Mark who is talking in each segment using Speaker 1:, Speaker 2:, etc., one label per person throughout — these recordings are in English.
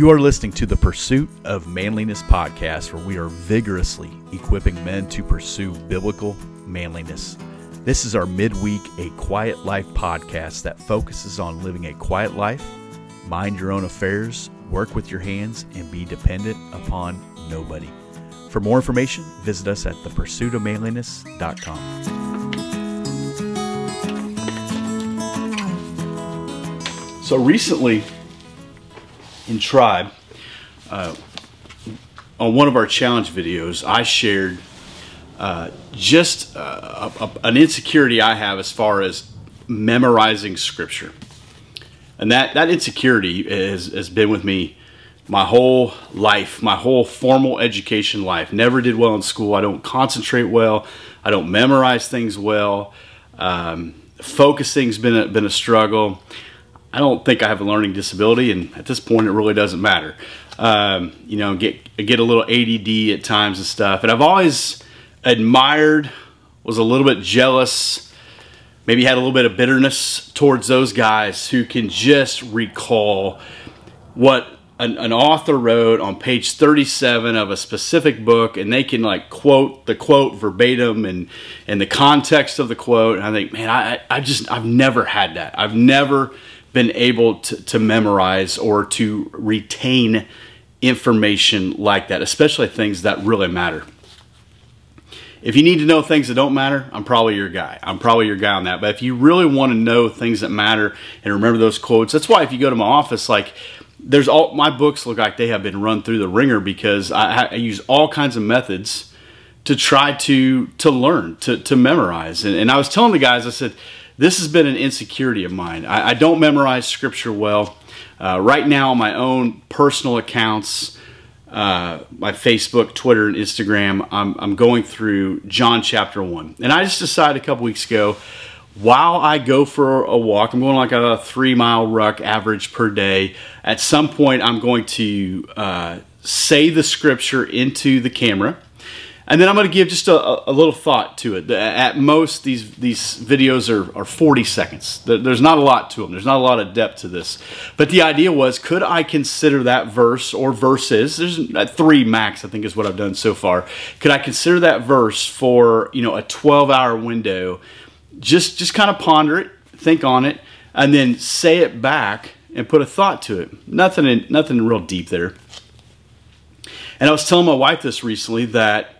Speaker 1: You are listening to the Pursuit of Manliness podcast, where we are vigorously equipping men to pursue biblical manliness. This is our midweek A Quiet Life podcast that focuses on living a quiet life, mind your own affairs, work with your hands, and be dependent upon nobody. For more information, visit us at thepursuitofmanliness.com. So recently in Tribe, uh, on one of our challenge videos, I shared uh, just uh, a, a, an insecurity I have as far as memorizing scripture. And that, that insecurity has, has been with me my whole life, my whole formal education life. Never did well in school. I don't concentrate well. I don't memorize things well. Um, focusing's been a, been a struggle. I don't think I have a learning disability, and at this point, it really doesn't matter. Um, you know, get get a little ADD at times and stuff, and I've always admired, was a little bit jealous, maybe had a little bit of bitterness towards those guys who can just recall what an, an, author wrote on page 37 of a specific book and they can like quote the quote verbatim and and the context of the quote. And i think man i i just i've never had that. I've never been able to, to memorize or to retain information like that, especially things that really matter. If you need to know things that don't matter, I'm probably your guy. I'm probably your guy on that. But if you really want to know things that matter and remember those quotes, that's why if you go to my office, like there's all my books look like they have been run through the wringer because I, I use all kinds of methods to try to to learn to to memorize. And, and I was telling the guys, I said, this has been an insecurity of mine. I, I don't memorize scripture well. Uh, right now, on my own personal accounts, uh, my Facebook, Twitter, and Instagram, I'm, I'm going through John chapter 1. And I just decided a couple weeks ago, while I go for a walk, I'm going like a three mile ruck average per day. At some point, I'm going to uh, say the scripture into the camera and then I'm going to give just a, a, little thought to it. At most, these these videos are, are 40 seconds. There's not a lot to them. There's not a lot of depth to this. But the idea was, could I consider that verse or verses? There's three max, I think, is what I've done so far. Could I consider that verse for you know a 12 hour window? Just just kind of ponder it, think on it, and then say it back and put a thought to it. Nothing in, nothing real deep there. And I was telling my wife this recently that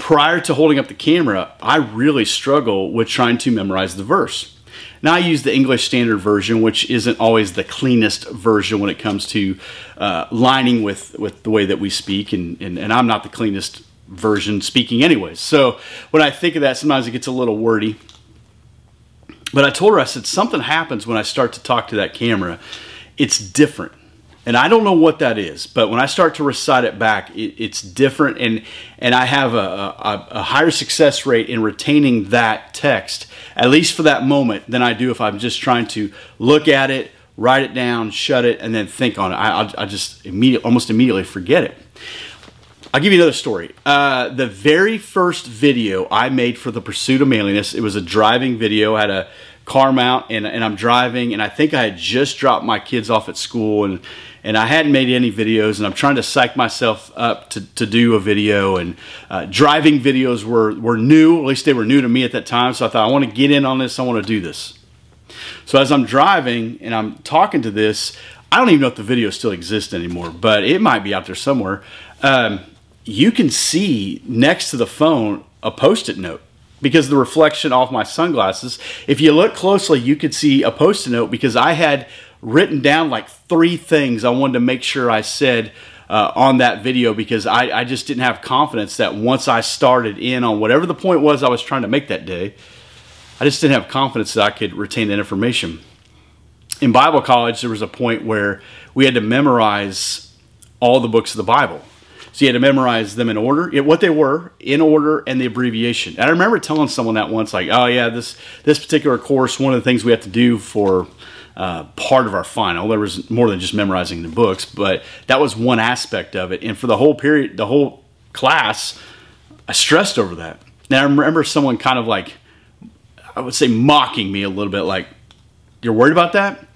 Speaker 1: prior to holding up the camera, I really struggle with trying to memorize the verse. Now I use the English Standard Version, which isn't always the cleanest version when it comes to uh, lining with, with the way that we speak, and, and, and I'm not the cleanest version speaking anyways. So when I think of that, sometimes it gets a little wordy. But I told her, I said, something happens when I start to talk to that camera. It's different and I don't know what that is, but when I start to recite it back, it, it's different, and and I have a, a, a, higher success rate in retaining that text, at least for that moment, than I do if I'm just trying to look at it, write it down, shut it, and then think on it. I, I, just immediately, almost immediately forget it. I'll give you another story. Uh, the very first video I made for the Pursuit of Manliness, it was a driving video. I had a car mount, and, and I'm driving, and I think I had just dropped my kids off at school, and and I hadn't made any videos, and I'm trying to psych myself up to, to do a video. And uh, driving videos were, were new, at least they were new to me at that time. So I thought, I want to get in on this, I want to do this. So as I'm driving and I'm talking to this, I don't even know if the video still exists anymore, but it might be out there somewhere. Um, you can see next to the phone a post it note because the reflection off my sunglasses. If you look closely, you could see a post it note because I had written down like three things I wanted to make sure I said uh, on that video because I, I just didn't have confidence that once I started in on whatever the point was I was trying to make that day, I just didn't have confidence that I could retain that information. In Bible college, there was a point where we had to memorize all the books of the Bible. So you had to memorize them in order, what they were, in order, and the abbreviation. And I remember telling someone that once, like, "Oh yeah, this this particular course, one of the things we have to do for uh, part of our final. There was more than just memorizing the books, but that was one aspect of it. And for the whole period, the whole class, I stressed over that. Now I remember someone kind of like, I would say, mocking me a little bit, like, "You're worried about that."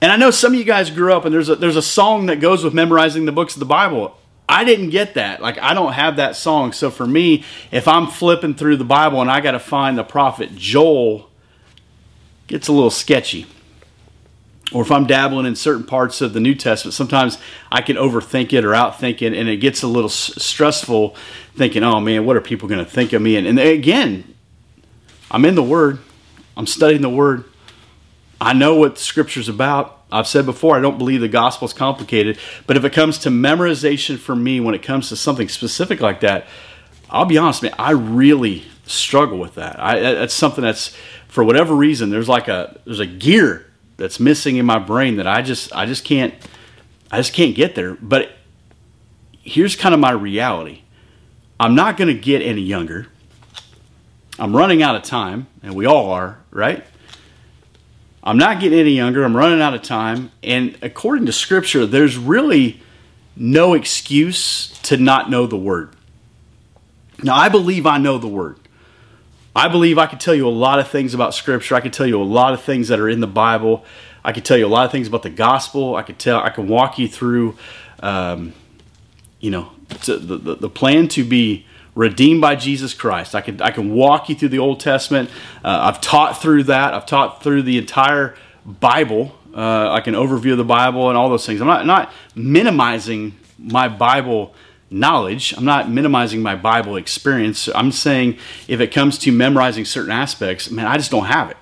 Speaker 1: And I know some of you guys grew up and there's a there's a song that goes with memorizing the books of the Bible. I didn't get that. Like I don't have that song. So for me, if I'm flipping through the Bible and I got to find the prophet Joel, gets a little sketchy. Or if I'm dabbling in certain parts of the New Testament, sometimes I can overthink it or outthink it, and it gets a little stressful thinking, oh man, what are people going to think of me? And, and again, I'm in the Word, I'm studying the Word. I know what the Scripture's about. I've said before, I don't believe the gospel is complicated, but if it comes to memorization for me, when it comes to something specific like that, I'll be honest, man, I really struggle with that. I, that's something that's for whatever reason there's like a there's a gear that's missing in my brain that I just I just can't I just can't get there. But here's kind of my reality. I'm not going to get any younger. I'm running out of time, and we all are, right? I'm not getting any younger. I'm running out of time. And according to Scripture, there's really no excuse to not know the Word. Now, I believe I know the Word. I believe I could tell you a lot of things about Scripture. I could tell you a lot of things that are in the Bible. I could tell you a lot of things about the gospel. I could tell. I can walk you through, um, you know, the, the, the plan to be redeemed by Jesus Christ. I can I can walk you through the Old Testament. Uh, I've taught through that. I've taught through the entire Bible. Uh, I can overview the Bible and all those things. I'm not not minimizing my Bible knowledge. I'm not minimizing my Bible experience. I'm saying if it comes to memorizing certain aspects, man, I just don't have it.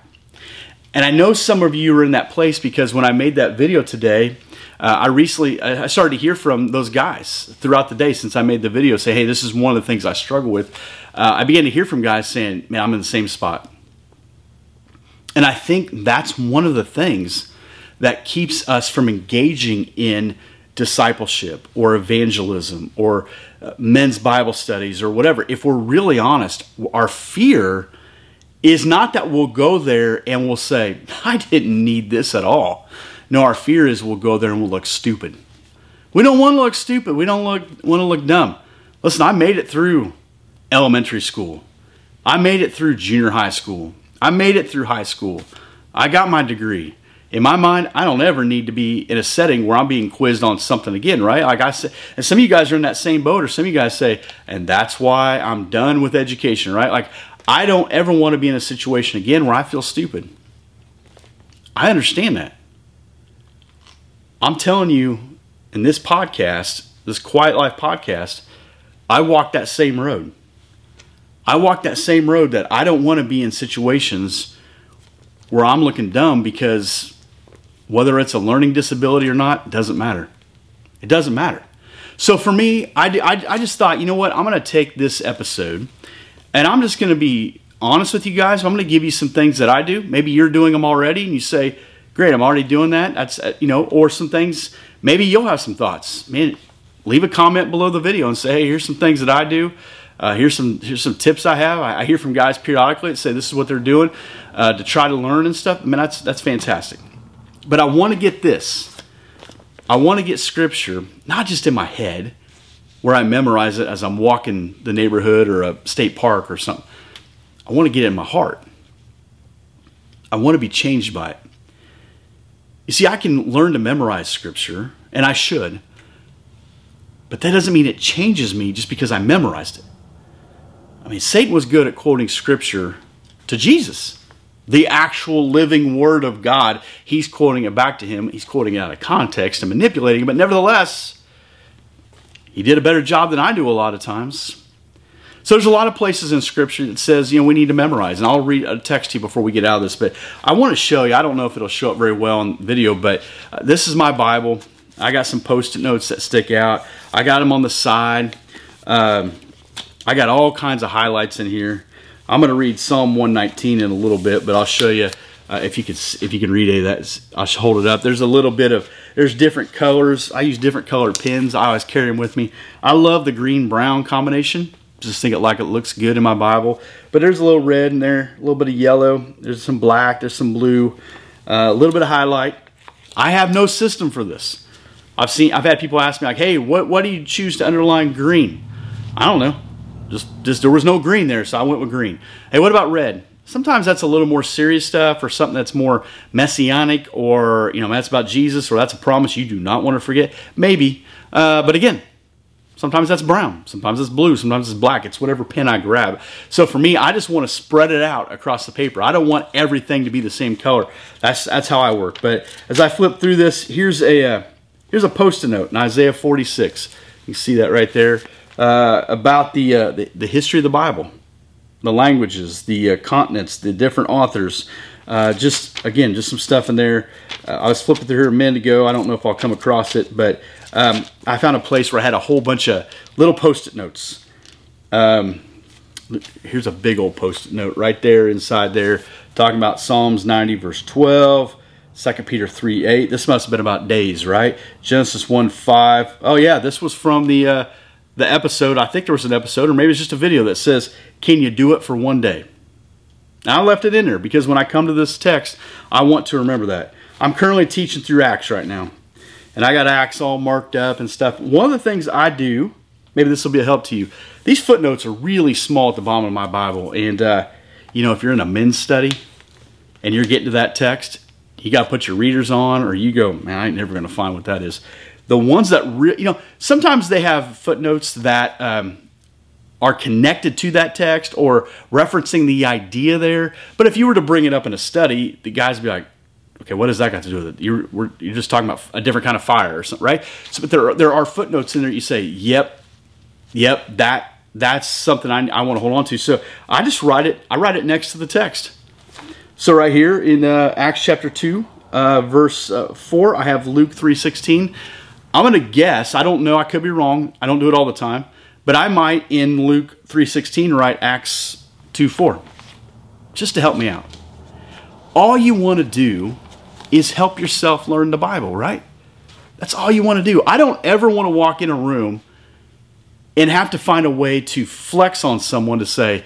Speaker 1: And I know some of you are in that place because when I made that video today, uh, I recently I started to hear from those guys throughout the day since I made the video. Say, hey, this is one of the things I struggle with. Uh, I began to hear from guys saying, man, I'm in the same spot. And I think that's one of the things that keeps us from engaging in discipleship or evangelism or uh, men's Bible studies or whatever, if we're really honest, our fear is not that we'll go there and we'll say, I didn't need this at all. No, our fear is we'll go there and we'll look stupid. We don't want to look stupid. We don't look, want to look dumb. Listen, I made it through elementary school. I made it through junior high school. I made it through high school. I got my degree in my mind, I don't ever need to be in a setting where I'm being quizzed on something again, right? Like I said, and some of you guys are in that same boat, or some of you guys say, and that's why I'm done with education, right? Like I don't ever want to be in a situation again where I feel stupid. I understand that. I'm telling you in this podcast, this Quiet Life podcast, I walked that same road. I walked that same road that I don't want to be in situations where I'm looking dumb because whether it's a learning disability or not, doesn't matter. It doesn't matter. So for me, I, I, I just thought, you know what? I'm going to take this episode and I'm just going to be honest with you guys. I'm going to give you some things that I do. Maybe you're doing them already and you say, great, I'm already doing that. That's, uh, you know, or some things, maybe you'll have some thoughts. Man, leave a comment below the video and say, hey, here's some things that I do. Uh, here's some here's some tips I have. I, I, hear from guys periodically that say this is what they're doing uh, to try to learn and stuff. I mean, that's that's fantastic. But I want to get this. I want to get scripture, not just in my head, where I memorize it as I'm walking the neighborhood or a state park or something. I want to get it in my heart. I want to be changed by it. You see, I can learn to memorize scripture, and I should, but that doesn't mean it changes me just because I memorized it. I mean, Satan was good at quoting scripture to Jesus the actual living word of God. He's quoting it back to him. He's quoting it out of context and manipulating it, but nevertheless, he did a better job than I do a lot of times. So there's a lot of places in Scripture that says, you know, we need to memorize. And I'll read a text to you before we get out of this, but I want to show you. I don't know if it'll show up very well on video, but uh, this is my Bible. I got some post-it notes that stick out. I got them on the side. Um, I got all kinds of highlights in here. I'm going to read Psalm 119 in a little bit, but I'll show you uh, if you could if you can read any of that. I'll hold it up. There's a little bit of there's different colors. I use different colored pens. I always carry them with me. I love the green brown combination. Just think it like it looks good in my Bible. But there's a little red in there, a little bit of yellow. There's some black. There's some blue. Uh, a little bit of highlight. I have no system for this. I've seen I've had people ask me like, "Hey, what what do you choose to underline green?" I don't know. Just, just there was no green there, so I went with green. Hey, what about red? Sometimes that's a little more serious stuff or something that's more messianic or, you know, that's about Jesus or that's a promise you do not want to forget. Maybe. Uh, but again, sometimes that's brown. Sometimes it's blue. Sometimes it's black. It's whatever pen I grab. So for me, I just want to spread it out across the paper. I don't want everything to be the same color. That's, that's how I work. But as I flip through this, here's a, uh, here's a post-it note in Isaiah 46. You see that right there uh, about the, uh, the, the history of the Bible the languages, the uh, continents, the different authors. Uh, just again, just some stuff in there. Uh, I was flipping through here a minute ago. I don't know if I'll come across it, but um, I found a place where I had a whole bunch of little post-it notes. Um, here's a big old post-it note right there inside there, talking about Psalms 90 verse 12. 2 Peter 3 8. This must have been about days, right? Genesis 1 5. Oh, yeah, this was from the uh, the episode, I think there was an episode, or maybe it's just a video that says, Can you do it for one day? I left it in there because when I come to this text, I want to remember that. I'm currently teaching through Acts right now, and I got Acts all marked up and stuff. One of the things I do, maybe this will be a help to you, these footnotes are really small at the bottom of my Bible. And, uh, you know, if you're in a men's study and you're getting to that text, you got to put your readers on, or you go, man, I ain't never going to find what that is the ones that re- you know sometimes they have footnotes that um, are connected to that text or referencing the idea there. But if you were to bring it up in a study, the guys would be like, okay, what does that got to do with it? You're, you're just talking about a different kind of fire or something, right? So, but there are, there are footnotes in there you say, yep, yep, that that's something I, I want to hold on to. So I just write it, I write it next to the text. So right here in uh, Acts chapter 2, uh, verse uh, 4, I have Luke 3.16. I'm going to guess, I don't know, I could be wrong. I don't do it all the time, but I might in Luke 3:16 write Acts 2:4 just to help me out. All you want to do is help yourself learn the Bible, right? That's all you want to do. I don't ever want to walk in a room and have to find a way to flex on someone to say,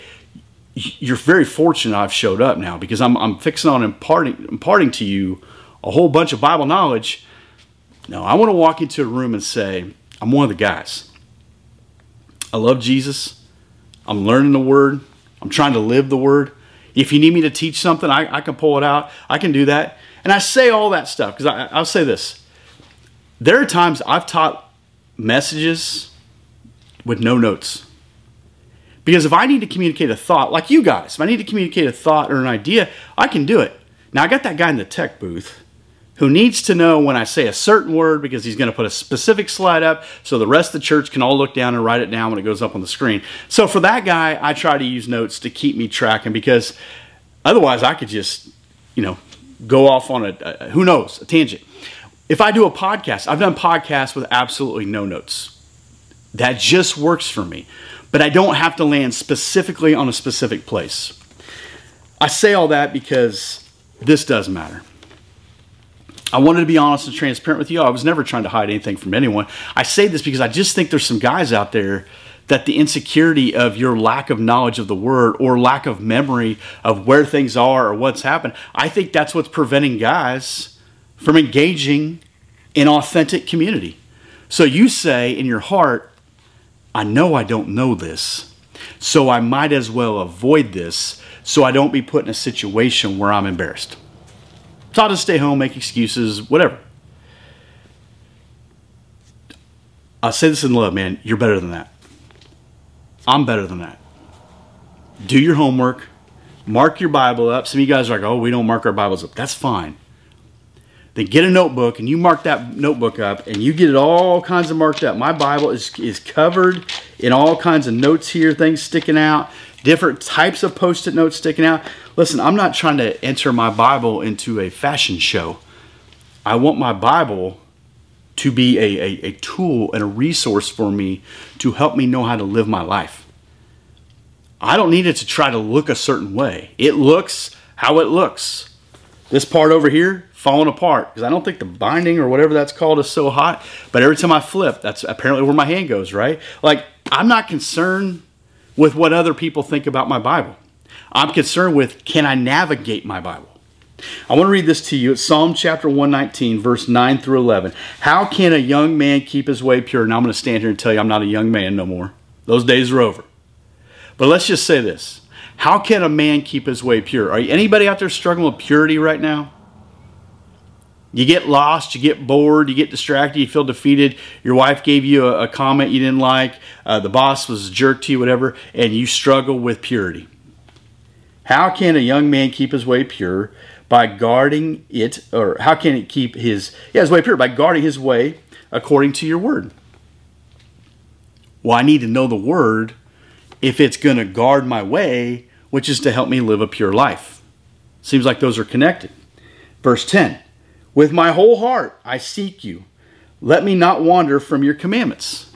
Speaker 1: you're very fortunate I've showed up now because I'm, I'm fixing on imparting, imparting to you a whole bunch of Bible knowledge no, I want to walk into a room and say, I'm one of the guys. I love Jesus. I'm learning the word. I'm trying to live the word. If you need me to teach something, I, I can pull it out. I can do that. And I say all that stuff because I'll say this. There are times I've taught messages with no notes. Because if I need to communicate a thought, like you guys, if I need to communicate a thought or an idea, I can do it. Now, I got that guy in the tech booth who needs to know when I say a certain word because he's going to put a specific slide up so the rest of the church can all look down and write it down when it goes up on the screen. So for that guy, I try to use notes to keep me tracking because otherwise I could just, you know, go off on a, a who knows, a tangent. If I do a podcast, I've done podcasts with absolutely no notes. That just works for me. But I don't have to land specifically on a specific place. I say all that because this does matter. I wanted to be honest and transparent with you. I was never trying to hide anything from anyone. I say this because I just think there's some guys out there that the insecurity of your lack of knowledge of the word or lack of memory of where things are or what's happened, I think that's what's preventing guys from engaging in authentic community. So you say in your heart, I know I don't know this, so I might as well avoid this so I don't be put in a situation where I'm embarrassed. So just stay home, make excuses, whatever. I say this in love, man. You're better than that. I'm better than that. Do your homework. Mark your Bible up. Some of you guys are like, oh, we don't mark our Bibles up. That's fine. Then get a notebook and you mark that notebook up and you get it all kinds of marked up. My Bible is, is covered in all kinds of notes here, things sticking out different types of post it notes sticking out. Listen, I'm not trying to enter my Bible into a fashion show. I want my Bible to be a, a, a, tool and a resource for me to help me know how to live my life. I don't need it to try to look a certain way. It looks how it looks. This part over here, falling apart because I don't think the binding or whatever that's called is so hot. But every time I flip, that's apparently where my hand goes, right? Like, I'm not concerned with what other people think about my Bible. I'm concerned with can I navigate my Bible? I want to read this to you. It's Psalm chapter 119, verse 9 through 11. How can a young man keep his way pure? Now I'm going to stand here and tell you I'm not a young man no more. Those days are over. But let's just say this How can a man keep his way pure? Are anybody out there struggling with purity right now? You get lost, you get bored, you get distracted, you feel defeated. Your wife gave you a, a comment you didn't like, uh, the boss was a jerk to you, whatever, and you struggle with purity. How can a young man keep his way pure? By guarding it, or how can it keep his, yeah, his way pure? By guarding his way according to your word. Well, I need to know the word if it's going to guard my way, which is to help me live a pure life. Seems like those are connected. Verse 10 with my whole heart I seek you. Let me not wander from your commandments.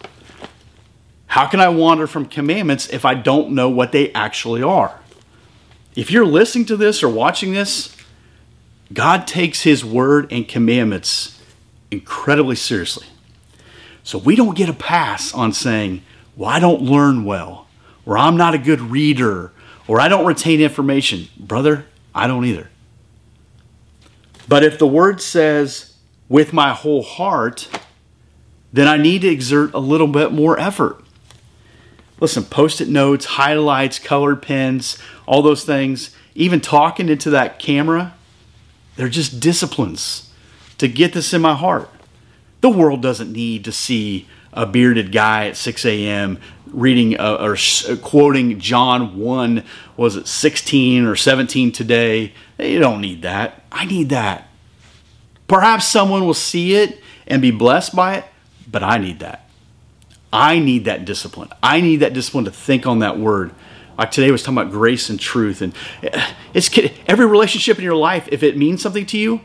Speaker 1: How can I wander from commandments if I don't know what they actually are? If you're listening to this or watching this, God takes his word and commandments incredibly seriously. So we don't get a pass on saying, well, I don't learn well, or I'm not a good reader, or I don't retain information. Brother, I don't either. But if the word says, with my whole heart, then I need to exert a little bit more effort. Listen, post it notes, highlights, colored pens, all those things, even talking into that camera, they're just disciplines to get this in my heart. The world doesn't need to see a bearded guy at 6 a.m. reading uh, or quoting John 1, was it 16 or 17 today? You don't need that. I need that. Perhaps someone will see it and be blessed by it, but I need that. I need that discipline. I need that discipline to think on that word. Like today was talking about grace and truth, and uh, it's every relationship in your life. If it means something to you,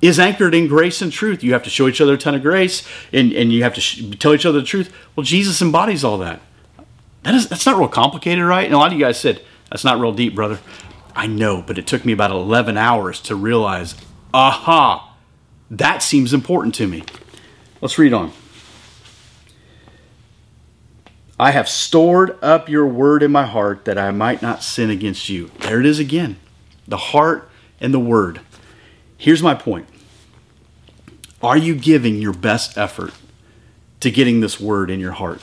Speaker 1: is anchored in grace and truth. You have to show each other a ton of grace and, and you have to sh- tell each other the truth. Well, Jesus embodies all that. That is, that's not real complicated, right? And a lot of you guys said, that's not real deep, brother. I know, but it took me about 11 hours to realize, aha, that seems important to me. Let's read on. I have stored up your word in my heart that I might not sin against you. There it is again the heart and the word. Here's my point Are you giving your best effort to getting this word in your heart?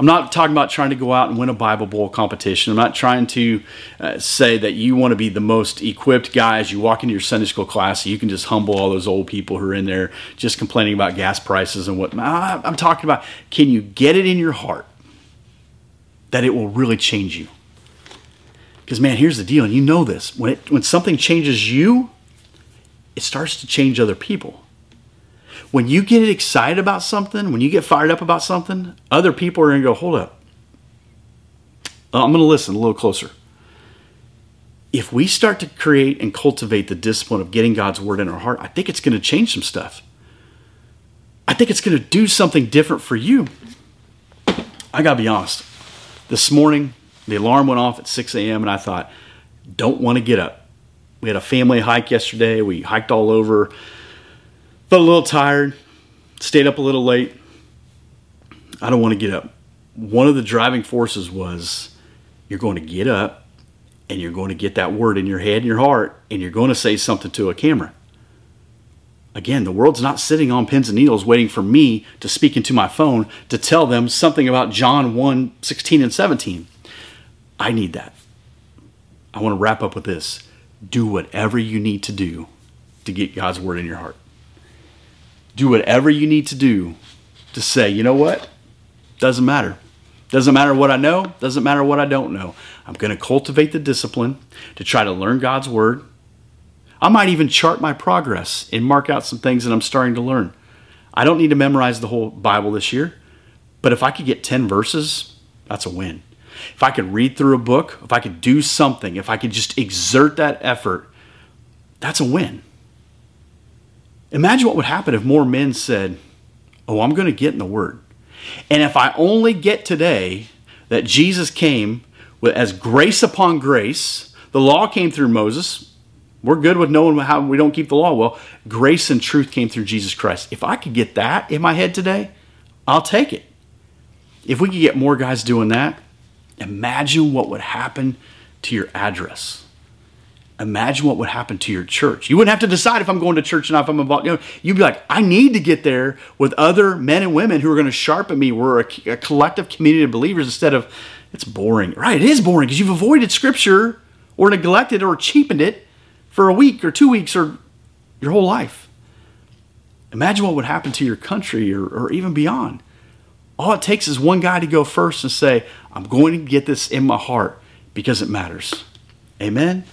Speaker 1: I'm not talking about trying to go out and win a Bible Bowl competition. I'm not trying to uh, say that you want to be the most equipped guy as you walk into your Sunday school class. So you can just humble all those old people who are in there just complaining about gas prices and what. I'm talking about can you get it in your heart that it will really change you? Because man, here's the deal, and you know this: when it, when something changes you, it starts to change other people. When you get excited about something, when you get fired up about something, other people are going to go, hold up. Uh, I'm going to listen a little closer. If we start to create and cultivate the discipline of getting God's word in our heart, I think it's going to change some stuff. I think it's going to do something different for you. I got to be honest. This morning, the alarm went off at 6 a.m., and I thought, don't want to get up. We had a family hike yesterday. We hiked all over. Felt a little tired. Stayed up a little late. I don't want to get up. One of the driving forces was you're going to get up and you're going to get that word in your head and your heart and you're going to say something to a camera. Again, the world's not sitting on pins and needles waiting for me to speak into my phone to tell them something about John 1 16 and 17. I need that. I want to wrap up with this do whatever you need to do to get God's word in your heart. Do whatever you need to do to say, you know what? Doesn't matter. Doesn't matter what I know, doesn't matter what I don't know. I'm going to cultivate the discipline to try to learn God's word. I might even chart my progress and mark out some things that I'm starting to learn. I don't need to memorize the whole Bible this year, but if I could get 10 verses, that's a win if I could read through a book, if I could do something, if I could just exert that effort, that's a win. Imagine what would happen if more men said, Oh, I'm going to get in the Word. And if I only get today that Jesus came as grace upon grace, the law came through Moses. We're good with knowing how we don't keep the law. Well, grace and truth came through Jesus Christ. If I could get that in my head today, I'll take it. If we could get more guys doing that, Imagine what would happen to your address. Imagine what would happen to your church. You wouldn't have to decide if I'm going to church or not. If I'm involved, you know, you'd be like, I need to get there with other men and women who are going to sharpen me. We're a, a collective community of believers instead of, it's boring. Right, it is boring because you've avoided Scripture or neglected or cheapened it for a week or two weeks or your whole life. Imagine what would happen to your country or, or even beyond. All it takes is one guy to go first and say, I'm going to get this in my heart because it matters. Amen?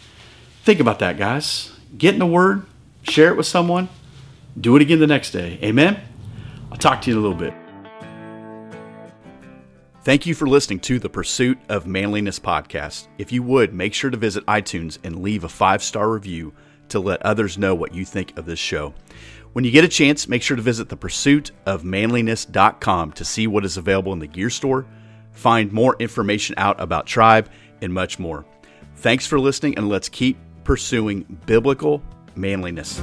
Speaker 1: Think about that, guys. Get in the Word, share it with someone, do it again the next day. Amen? I'll talk to you in a little bit. Thank you for listening to the Pursuit of Manliness podcast. If you would, make sure to visit iTunes and leave a five star review to let others know what you think of this show. When you get a chance, make sure to visit thepursuitofmanliness.com to see what is available in the gear store, find more information out about Tribe, and much more. Thanks for listening, and let's keep pursuing biblical manliness.